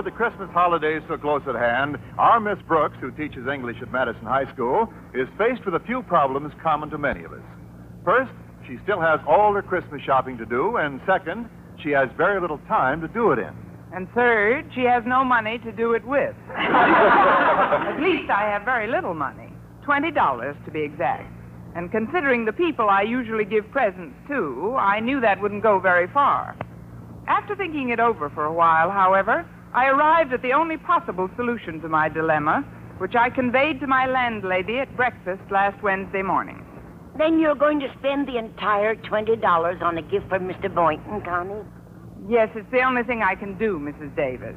With the Christmas holidays so close at hand, our Miss Brooks, who teaches English at Madison High School, is faced with a few problems common to many of us. First, she still has all her Christmas shopping to do, and second, she has very little time to do it in. And third, she has no money to do it with. At least I have very little money. Twenty dollars to be exact. And considering the people I usually give presents to, I knew that wouldn't go very far. After thinking it over for a while, however, I arrived at the only possible solution to my dilemma, which I conveyed to my landlady at breakfast last Wednesday morning. Then you're going to spend the entire $20 on a gift for Mr. Boynton, Connie? Yes, it's the only thing I can do, Mrs. Davis.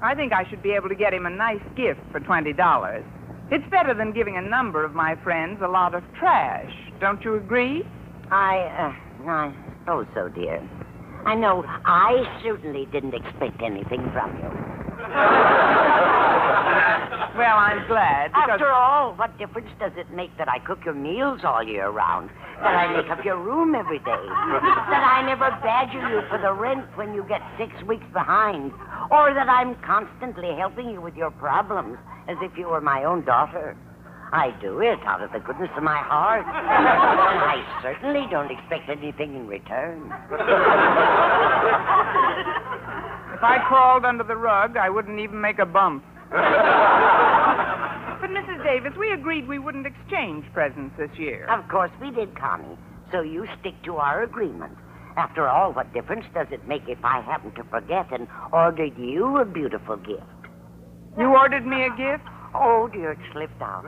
I think I should be able to get him a nice gift for $20. It's better than giving a number of my friends a lot of trash. Don't you agree? I, uh, I suppose so, dear. I know I certainly didn't expect anything from you. Well, I'm glad. After all, what difference does it make that I cook your meals all year round? That I make up your room every day? That I never badger you for the rent when you get six weeks behind? Or that I'm constantly helping you with your problems as if you were my own daughter? I do it out of the goodness of my heart. I certainly don't expect anything in return. If I crawled under the rug, I wouldn't even make a bump. but, Mrs. Davis, we agreed we wouldn't exchange presents this year. Of course we did, Connie. So you stick to our agreement. After all, what difference does it make if I happen to forget and ordered you a beautiful gift? You ordered me a gift? Oh, dear, it slipped out.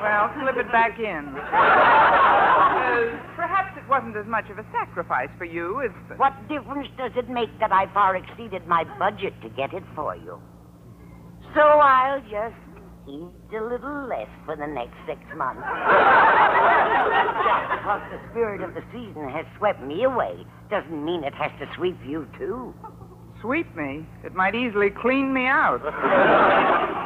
Well, slip it back in. Uh, perhaps it wasn't as much of a sacrifice for you as. What difference does it make that I far exceeded my budget to get it for you? So I'll just eat a little less for the next six months. Just because the spirit of the season has swept me away doesn't mean it has to sweep you, too. Sweep me. It might easily clean me out.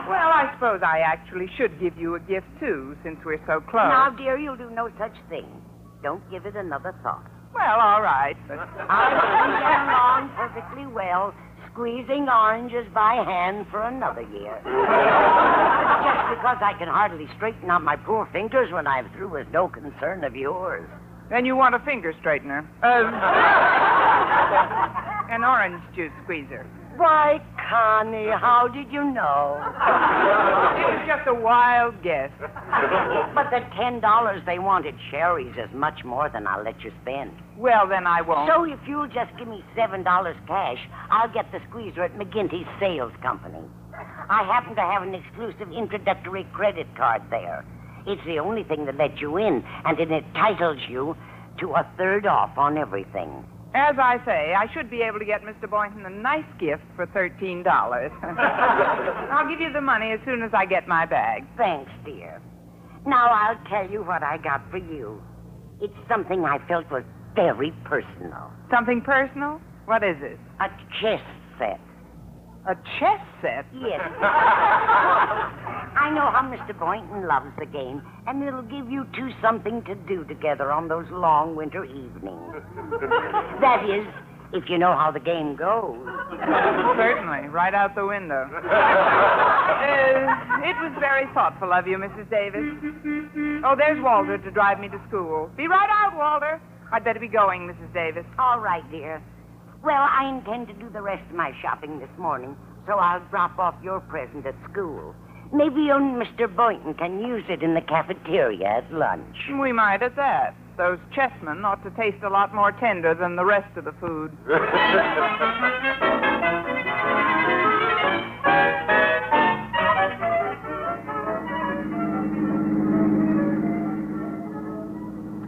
well, I suppose I actually should give you a gift, too, since we're so close. Now, dear, you'll do no such thing. Don't give it another thought. Well, all right, but. Been getting along perfectly well, squeezing oranges by hand for another year. Just because I can hardly straighten out my poor fingers when I'm through is no concern of yours. Then you want a finger straightener. Uh, an orange juice squeezer. Why, Connie, how did you know? It was just a wild guess. But the ten dollars they wanted cherries is much more than I'll let you spend. Well, then I won't. So if you'll just give me seven dollars cash, I'll get the squeezer at McGinty's Sales Company. I happen to have an exclusive introductory credit card there. It's the only thing that lets you in, and it entitles you to a third off on everything. As I say, I should be able to get Mr. Boynton a nice gift for $13. I'll give you the money as soon as I get my bag. Thanks, dear. Now I'll tell you what I got for you. It's something I felt was very personal. Something personal? What is it? A chess set. A chess set? Yes. I know how Mr. Boynton loves the game, and it'll give you two something to do together on those long winter evenings. that is, if you know how the game goes. Certainly, right out the window. Uh, it was very thoughtful of you, Mrs. Davis. Oh, there's Walter to drive me to school. Be right out, Walter. I'd better be going, Mrs. Davis. All right, dear. Well, I intend to do the rest of my shopping this morning, so I'll drop off your present at school. Maybe you and Mr. Boynton can use it in the cafeteria at lunch. We might at that. Those chessmen ought to taste a lot more tender than the rest of the food.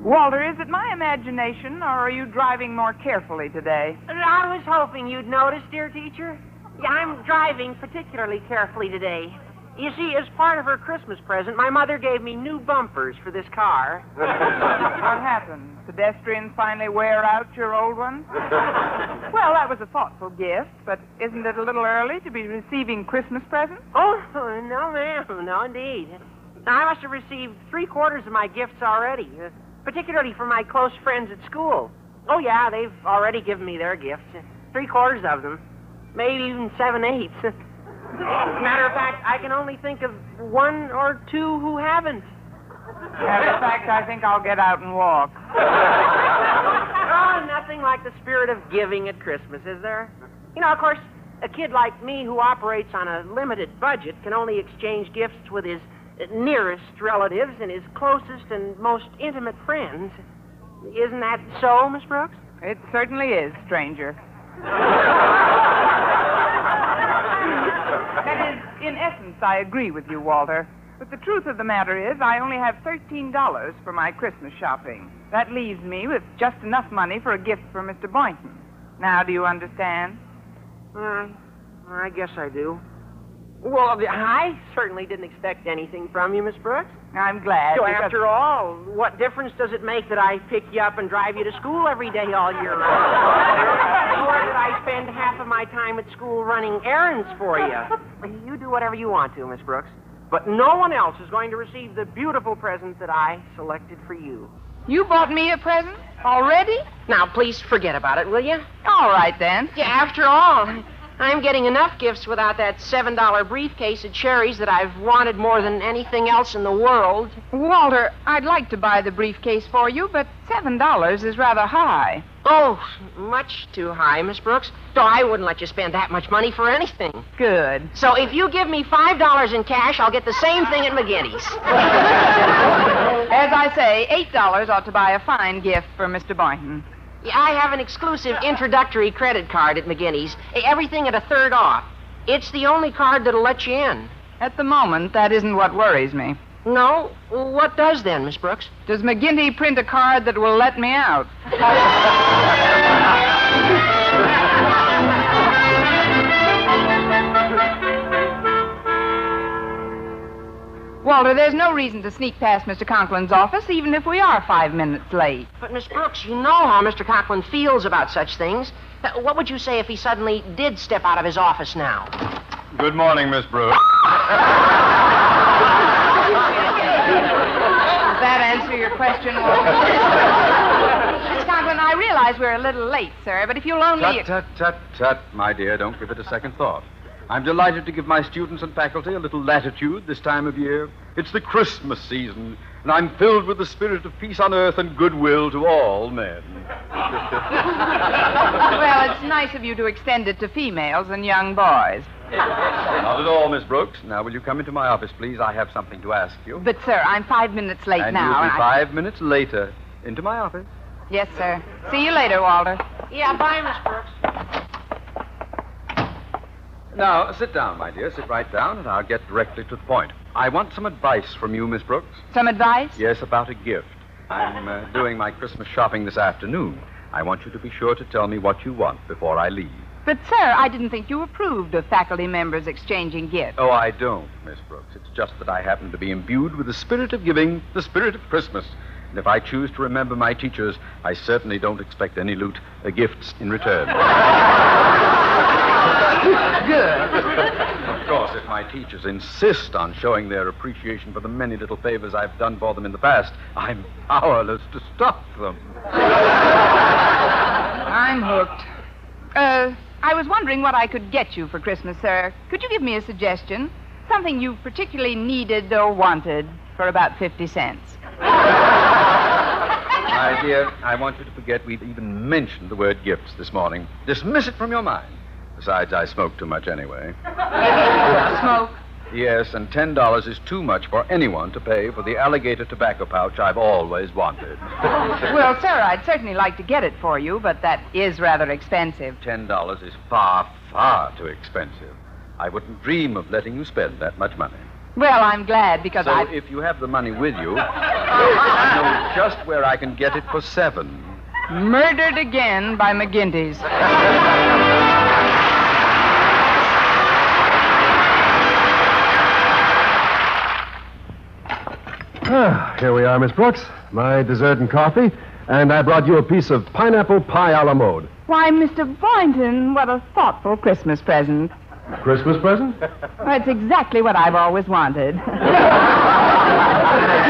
Walter, is it my imagination, or are you driving more carefully today? I was hoping you'd notice, dear teacher. Yeah, I'm driving particularly carefully today. You see, as part of her Christmas present, my mother gave me new bumpers for this car. what happened? Pedestrians finally wear out your old ones? well, that was a thoughtful gift, but isn't it a little early to be receiving Christmas presents? Oh, no, ma'am. No, indeed. I must have received three quarters of my gifts already, particularly for my close friends at school. Oh, yeah, they've already given me their gifts. Three quarters of them. Maybe even seven eighths. Matter of fact, I can only think of one or two who haven't. Matter of fact, I think I'll get out and walk. oh, nothing like the spirit of giving at Christmas, is there? You know, of course, a kid like me who operates on a limited budget can only exchange gifts with his nearest relatives and his closest and most intimate friends. Isn't that so, Miss Brooks? It certainly is, stranger. that is, in essence, I agree with you, Walter. But the truth of the matter is, I only have $13 for my Christmas shopping. That leaves me with just enough money for a gift for Mr. Boynton. Now, do you understand? Uh, I guess I do. Well, I certainly didn't expect anything from you, Miss Brooks. I'm glad. So, because- after all, what difference does it make that I pick you up and drive you to school every day all year round? or that I spend half of my time at school running errands for you? You do whatever you want to, Miss Brooks. But no one else is going to receive the beautiful present that I selected for you. You bought me a present? Already? Now, please forget about it, will you? All right, then. Yeah, after all, I'm getting enough gifts without that $7 briefcase of cherries that I've wanted more than anything else in the world. Walter, I'd like to buy the briefcase for you, but $7 is rather high. Oh, much too high, Miss Brooks. So I wouldn't let you spend that much money for anything. Good. So if you give me $5 in cash, I'll get the same thing at McGinty's. As I say, $8 ought to buy a fine gift for Mr. Boynton. Yeah, I have an exclusive introductory credit card at McGinty's. Everything at a third off. It's the only card that'll let you in. At the moment, that isn't what worries me. No? What does then, Miss Brooks? Does McGinty print a card that will let me out? Walter, there's no reason to sneak past Mr. Conklin's office, even if we are five minutes late. But, Miss Brooks, you know how Mr. Conklin feels about such things. Uh, What would you say if he suddenly did step out of his office now? Good morning, Miss Brooks. Does that answer your question, Walter? Miss Conklin, I realize we're a little late, sir, but if you'll only. Tut, tut, tut, tut, my dear. Don't give it a second thought. I'm delighted to give my students and faculty a little latitude this time of year. It's the Christmas season, and I'm filled with the spirit of peace on earth and goodwill to all men. well, it's nice of you to extend it to females and young boys. Not at all, Miss Brooks. Now, will you come into my office, please? I have something to ask you. But, sir, I'm five minutes late and now. you'll be and I- five minutes later. Into my office. Yes, sir. See you later, Walter. Yeah, bye, Miss Brooks. Now, sit down, my dear. Sit right down, and I'll get directly to the point. I want some advice from you, Miss Brooks. Some advice? Yes, about a gift. I'm uh, doing my Christmas shopping this afternoon. I want you to be sure to tell me what you want before I leave. But, sir, I didn't think you approved of faculty members exchanging gifts. Oh, I don't, Miss Brooks. It's just that I happen to be imbued with the spirit of giving, the spirit of Christmas. And if I choose to remember my teachers, I certainly don't expect any loot, uh, gifts in return. Good. Of course, if my teachers insist on showing their appreciation for the many little favors I've done for them in the past, I'm powerless to stop them. I'm hooked. Uh, I was wondering what I could get you for Christmas, sir. Could you give me a suggestion? Something you particularly needed or wanted for about 50 cents. My dear, I want you to forget we've even mentioned the word gifts this morning. Dismiss it from your mind. Besides, I smoke too much anyway. Smoke? Yes, and ten dollars is too much for anyone to pay for the alligator tobacco pouch I've always wanted. Well, sir, I'd certainly like to get it for you, but that is rather expensive. Ten dollars is far, far too expensive. I wouldn't dream of letting you spend that much money. Well, I'm glad because So I. if you have the money with you, I know just where I can get it for seven. Murdered again by McGinty's. Ah, here we are, Miss Brooks. My dessert and coffee. And I brought you a piece of pineapple pie a la mode. Why, Mr. Boynton, what a thoughtful Christmas present. Christmas present? It's exactly what I've always wanted. you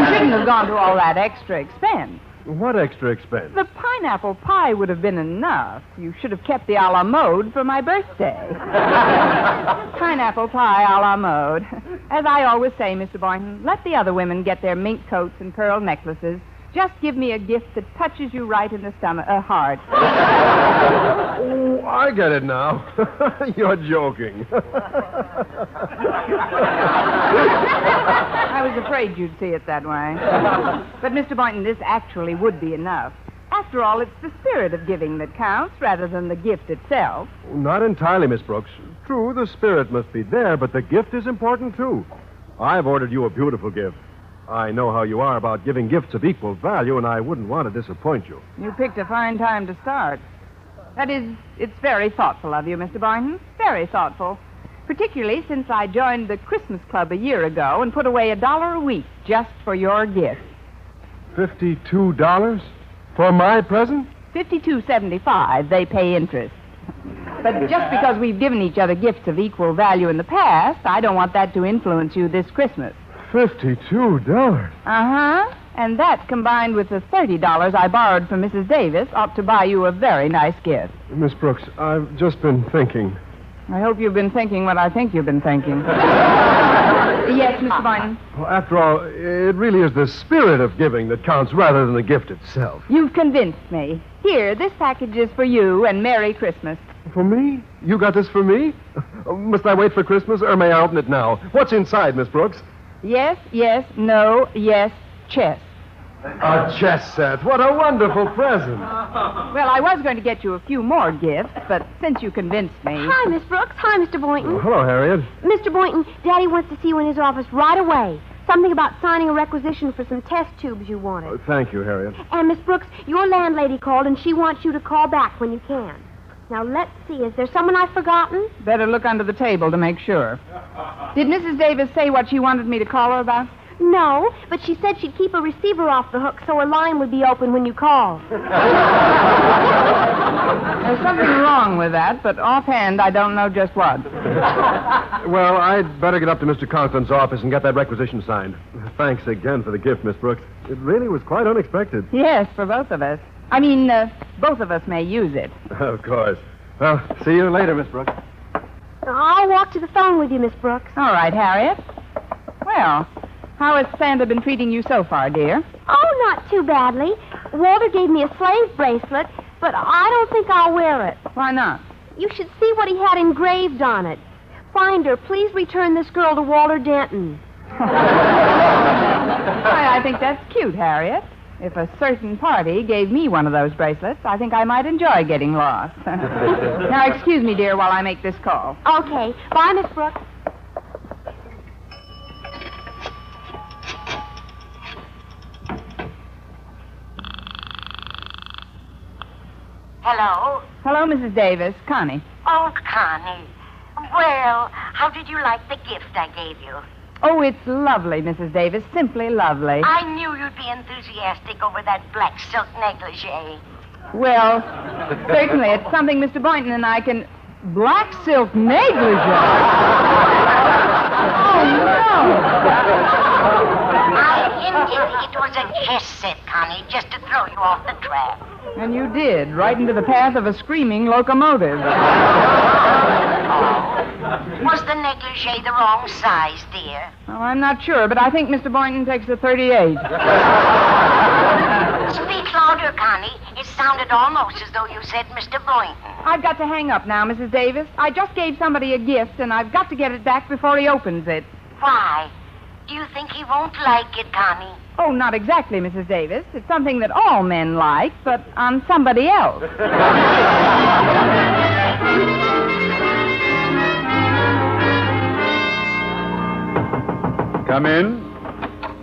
shouldn't have gone to all that extra expense. What extra expense? The pineapple pie would have been enough. You should have kept the a la mode for my birthday. pineapple pie a la mode. As I always say, Mr. Boynton, let the other women get their mink coats and pearl necklaces. Just give me a gift that touches you right in the stomach, uh, heart. Oh, I get it now. You're joking. I was afraid you'd see it that way. But, Mr. Boynton, this actually would be enough. After all, it's the spirit of giving that counts rather than the gift itself. Not entirely, Miss Brooks. True, the spirit must be there, but the gift is important, too. I've ordered you a beautiful gift. I know how you are about giving gifts of equal value, and I wouldn't want to disappoint you. You picked a fine time to start. That is, it's very thoughtful of you, Mr. Boynton. Very thoughtful. Particularly since I joined the Christmas Club a year ago and put away a dollar a week just for your gift. Fifty-two dollars for my present? Fifty-two seventy-five. They pay interest. But just because we've given each other gifts of equal value in the past, I don't want that to influence you this Christmas. Fifty-two dollars. Uh huh. And that, combined with the thirty dollars I borrowed from Mrs. Davis, ought to buy you a very nice gift. Miss Brooks, I've just been thinking. I hope you've been thinking what I think you've been thinking. yes, Mr. Ah. Boynton. Well, after all, it really is the spirit of giving that counts rather than the gift itself. You've convinced me. Here, this package is for you, and Merry Christmas. For me? You got this for me? Must I wait for Christmas, or may I open it now? What's inside, Miss Brooks? Yes, yes, no, yes, chess. A chess set. What a wonderful present. Well, I was going to get you a few more gifts, but since you convinced me. Hi, Miss Brooks. Hi, Mr. Boynton. Hello, Harriet. Mr. Boynton, Daddy wants to see you in his office right away. Something about signing a requisition for some test tubes you wanted. Uh, thank you, Harriet. And, Miss Brooks, your landlady called and she wants you to call back when you can. Now, let's see. Is there someone I've forgotten? Better look under the table to make sure. Did Mrs. Davis say what she wanted me to call her about? No, but she said she'd keep a receiver off the hook so a line would be open when you called. There's something wrong with that, but offhand, I don't know just what. Well, I'd better get up to Mr. Conklin's office and get that requisition signed. Thanks again for the gift, Miss Brooks. It really was quite unexpected. Yes, for both of us. I mean, uh, both of us may use it. Of course. Well, see you later, Miss Brooks. I'll walk to the phone with you, Miss Brooks. All right, Harriet. Well, how has Santa been treating you so far, dear? Oh, not too badly. Walter gave me a slave bracelet, but I don't think I'll wear it. Why not? You should see what he had engraved on it. Finder, please return this girl to Walter Denton. Why, I think that's cute, Harriet. If a certain party gave me one of those bracelets, I think I might enjoy getting lost. now, excuse me, dear, while I make this call. Okay. Bye, Miss Brooks. Hello? Hello, Mrs. Davis. Connie. Oh, Connie. Well, how did you like the gift I gave you? Oh, it's lovely, Mrs. Davis. Simply lovely. I knew you'd be enthusiastic over that black silk negligee. Well, certainly, it's something Mr. Boynton and I can. Black silk negligee. oh, no. I hinted it was a chess set, Connie, just to throw you off the track. And you did, right into the path of a screaming locomotive. Oh. Was the negligee the wrong size, dear? Well, I'm not sure, but I think Mr. Boynton takes a 38. Speak louder, Connie. It sounded almost as though you said Mr. Boynton. I've got to hang up now, Mrs. Davis. I just gave somebody a gift, and I've got to get it back before he opens it. Why? Do you think he won't like it, Connie? Oh, not exactly, Mrs. Davis. It's something that all men like, but on somebody else. Come in.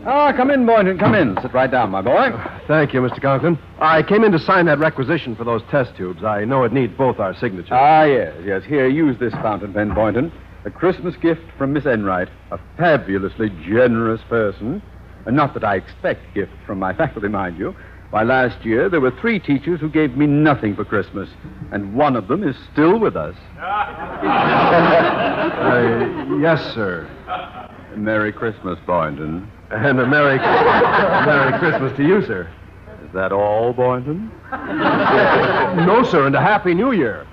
Ah, come in, Boynton. Come in. Sit right down, my boy. Thank you, Mr. Conklin. I came in to sign that requisition for those test tubes. I know it needs both our signatures. Ah, yes, yes. Here, use this fountain pen, Boynton. A Christmas gift from Miss Enright, a fabulously generous person. And not that I expect gifts from my faculty, mind you. Why, last year there were three teachers who gave me nothing for Christmas, and one of them is still with us. Uh, yes, sir. Merry Christmas, Boynton. And a Merry, Merry Christmas to you, sir. Is that all, Boynton? no, sir, and a Happy New Year.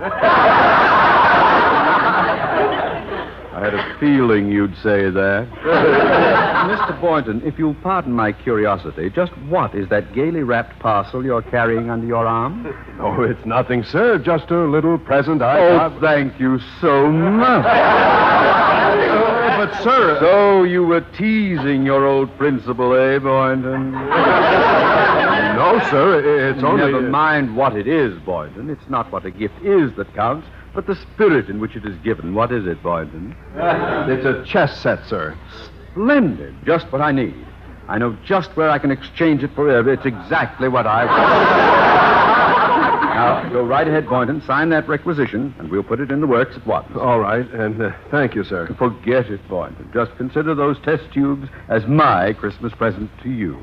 I had a feeling you'd say that. Mr. Boynton, if you'll pardon my curiosity, just what is that gaily wrapped parcel you're carrying under your arm? Oh, it's nothing, sir. Just a little present I Oh, got. thank you so much. Uh, but, sir. So you were teasing your old principal, eh, Boynton? No, sir. It's only. Never mind what it is, Boynton. It's not what a gift is that counts, but the spirit in which it is given. What is it, Boynton? It's a chess set, sir. Splendid. Just what I need. I know just where I can exchange it for It's exactly what I want. now, go right ahead, Boynton. Sign that requisition, and we'll put it in the works at once. All right, and uh, thank you, sir. Forget it, Boynton. Just consider those test tubes as my Christmas present to you.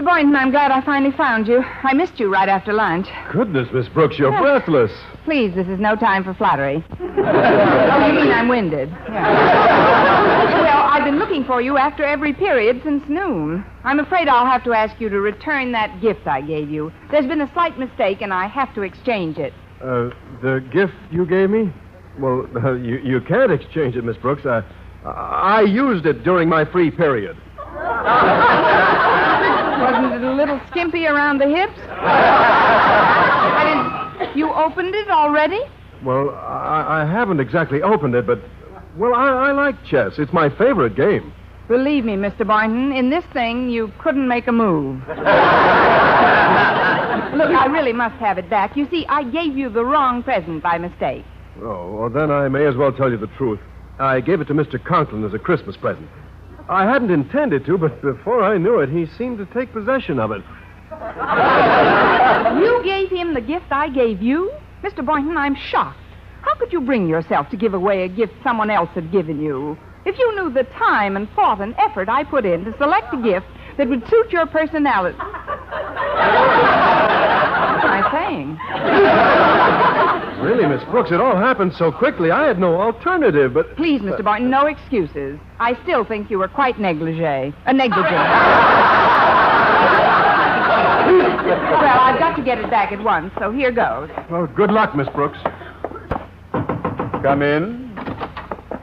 Mr. Boynton, I'm glad I finally found you. I missed you right after lunch. Goodness, Miss Brooks, you're breathless. Please, this is no time for flattery. oh, you mean I'm winded? Yeah. well, I've been looking for you after every period since noon. I'm afraid I'll have to ask you to return that gift I gave you. There's been a slight mistake, and I have to exchange it. Uh, the gift you gave me? Well, uh, you, you can't exchange it, Miss Brooks. I, I used it during my free period. Wasn't it a little skimpy around the hips? That is, you opened it already? Well, I, I haven't exactly opened it, but, well, I, I like chess. It's my favorite game. Believe me, Mr. Boynton, in this thing, you couldn't make a move. Look, I really must have it back. You see, I gave you the wrong present by mistake. Oh, well, then I may as well tell you the truth. I gave it to Mr. Conklin as a Christmas present. I hadn't intended to, but before I knew it, he seemed to take possession of it. You gave him the gift I gave you? Mr. Boynton, I'm shocked. How could you bring yourself to give away a gift someone else had given you? If you knew the time and thought and effort I put in to select a gift that would suit your personality. What am I saying? Really, Miss Brooks, it all happened so quickly, I had no alternative, but. Please, Mr. Barton, no excuses. I still think you were quite negligee. A negligent. well, I've got to get it back at once, so here goes. Well, good luck, Miss Brooks. Come in.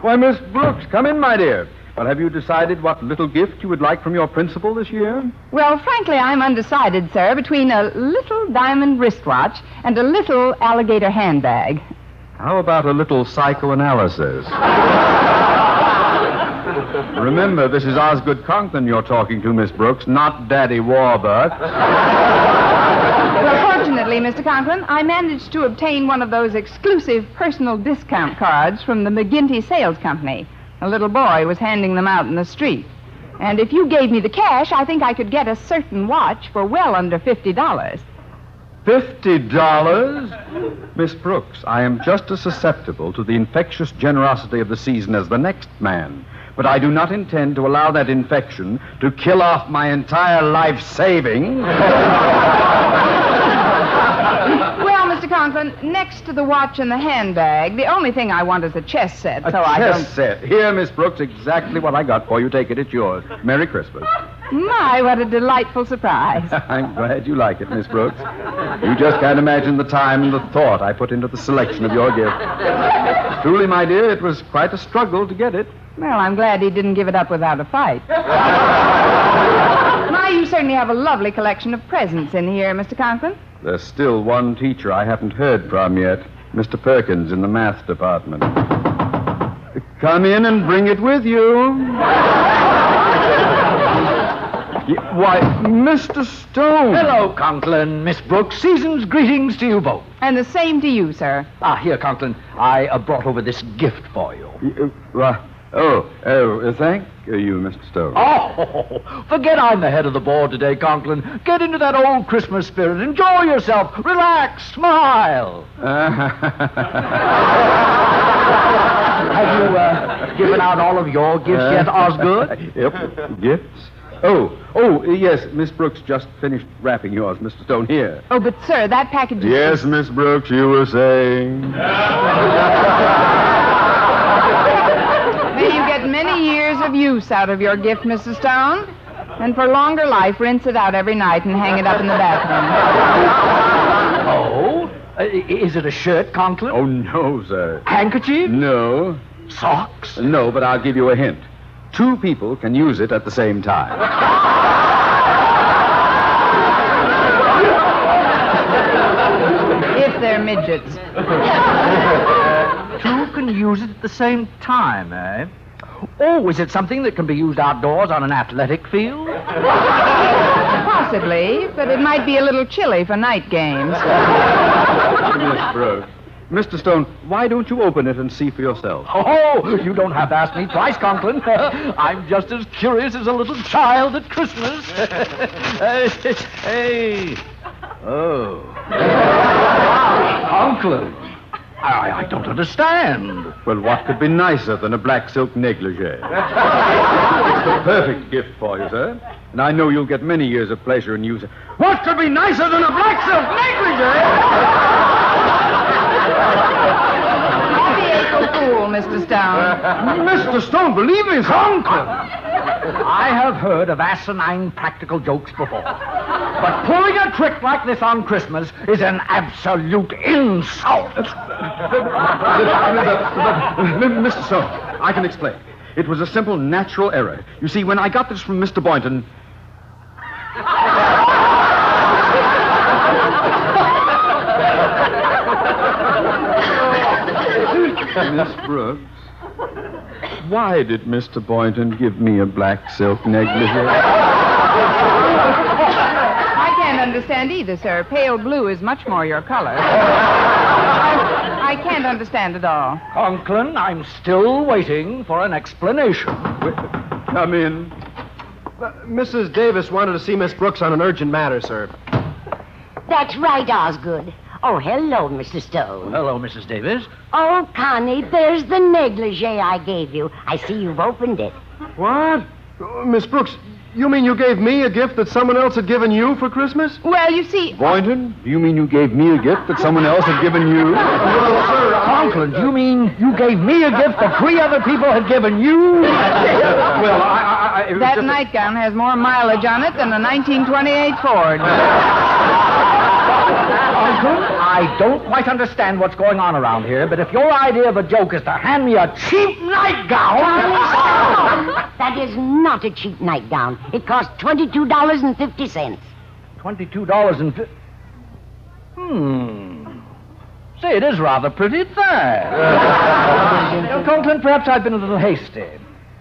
Why, Miss Brooks, come in, my dear. Well, have you decided what little gift you would like from your principal this year? Well, frankly, I'm undecided, sir, between a little diamond wristwatch and a little alligator handbag. How about a little psychoanalysis? Remember, this is Osgood Conklin you're talking to, Miss Brooks, not Daddy Warbucks. Well, fortunately, Mr. Conklin, I managed to obtain one of those exclusive personal discount cards from the McGinty Sales Company. A little boy was handing them out in the street. And if you gave me the cash, I think I could get a certain watch for well under $50. Fifty dollars? Miss Brooks, I am just as susceptible to the infectious generosity of the season as the next man. But I do not intend to allow that infection to kill off my entire life saving. Conklin, next to the watch and the handbag, the only thing I want is a chess set, A so I chess don't. set. Here, Miss Brooks, exactly what I got for you. Take it. It's yours. Merry Christmas. My, what a delightful surprise. I'm glad you like it, Miss Brooks. You just can't imagine the time and the thought I put into the selection of your gift. Truly, my dear, it was quite a struggle to get it. Well, I'm glad he didn't give it up without a fight. My, you certainly have a lovely collection of presents in here, Mr. Conklin. There's still one teacher I haven't heard from yet, Mr. Perkins in the math department. Come in and bring it with you. Y- Why, Mr. Stone. Hello, Conklin. Miss Brooks. Season's greetings to you both. And the same to you, sir. Ah, here, Conklin. I uh, brought over this gift for you. Y- uh, why- Oh, oh, uh, thank you, Mr. Stone. Oh, forget I'm the head of the board today, Conklin. Get into that old Christmas spirit. Enjoy yourself. Relax. Smile. Have you uh, given out all of your gifts yet, Osgood? Yep, gifts. Oh, oh, yes, Miss Brooks just finished wrapping yours, Mr. Stone, here. Oh, but, sir, that package is. Yes, Miss Brooks, you were saying. May you get many years of use out of your gift, Mrs. Stone. And for longer life, rinse it out every night and hang it up in the bathroom. Oh? Uh, is it a shirt, Conklin? Oh, no, sir. Handkerchief? No. Socks? No, but I'll give you a hint. Two people can use it at the same time. If they're midgets. Two can use it at the same time, eh? Oh, is it something that can be used outdoors on an athletic field? Possibly, but it might be a little chilly for night games. Miss Brooks. Mr. Stone, why don't you open it and see for yourself? Oh, you don't have to ask me twice, Conklin. I'm just as curious as a little child at Christmas. hey, hey. Oh. Conklin. I, I don't understand. Well, what could be nicer than a black silk negligee? it's the perfect gift for you, sir. And I know you'll get many years of pleasure in using What could be nicer than a black silk negligee? Don't be April Fool, Mr. Stone. Mr. Stone, believe me, Conklin. I have heard of asinine practical jokes before. But pulling a trick like this on Christmas is an absolute insult. Mr. So, I can explain. It was a simple natural error. You see, when I got this from Mr. Boynton. Miss Brooks, why did Mr. Boynton give me a black silk negligee? I can't understand either, sir. Pale blue is much more your color. I, I can't understand at all. Conklin, I'm still waiting for an explanation. Come in. Uh, Mrs. Davis wanted to see Miss Brooks on an urgent matter, sir. That's right, Osgood. Oh, hello, Mr. Stone. Hello, Mrs. Davis. Oh, Connie, there's the negligee I gave you. I see you've opened it. What? Uh, Miss Brooks, you mean you gave me a gift that someone else had given you for Christmas? Well, you see. Boynton, do you mean you gave me a gift that someone else had given you? Well, sir, Conklin, do you mean you gave me a gift that three other people had given you? well, I, I, I, That just a- nightgown has more mileage on it than a 1928 Ford. I don't quite understand what's going on around here, but if your idea of a joke is to hand me a cheap nightgown. That is not a cheap nightgown. It cost $22.50. Twenty-two dollars and. Fi- hmm. Say, it is rather pretty there. Conklin, perhaps I've been a little hasty.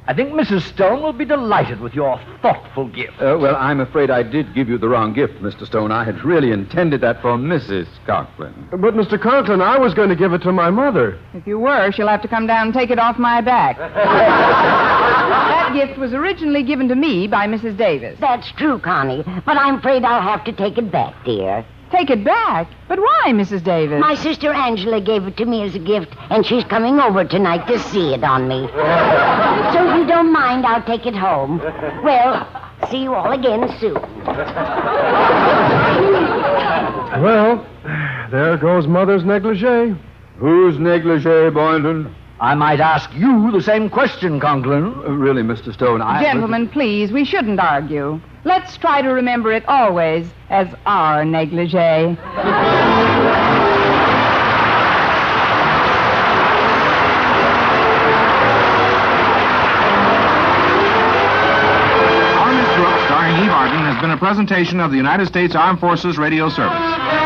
I think Mrs. Stone will be delighted with your thoughtful gift. Uh, well, I'm afraid I did give you the wrong gift, Mr. Stone. I had really intended that for Mrs. Conklin. But, Mr. Conklin, I was going to give it to my mother. If you were, she'll have to come down and take it off my back. that gift was originally given to me by Mrs. Davis. That's true, Connie, but I'm afraid I'll have to take it back, dear. Take it back? But why, Mrs. Davis? My sister Angela gave it to me as a gift, and she's coming over tonight to see it on me. so if you don't mind, I'll take it home. Well, see you all again soon. Well, there goes Mother's negligee. Who's negligee, Boynton? I might ask you the same question, Conklin. Uh, really, Mr. Stone, I. Gentlemen, please, we shouldn't argue. Let's try to remember it always as our negligee. Our Miss starring Eve Arden, has been a presentation of the United States Armed Forces Radio Service.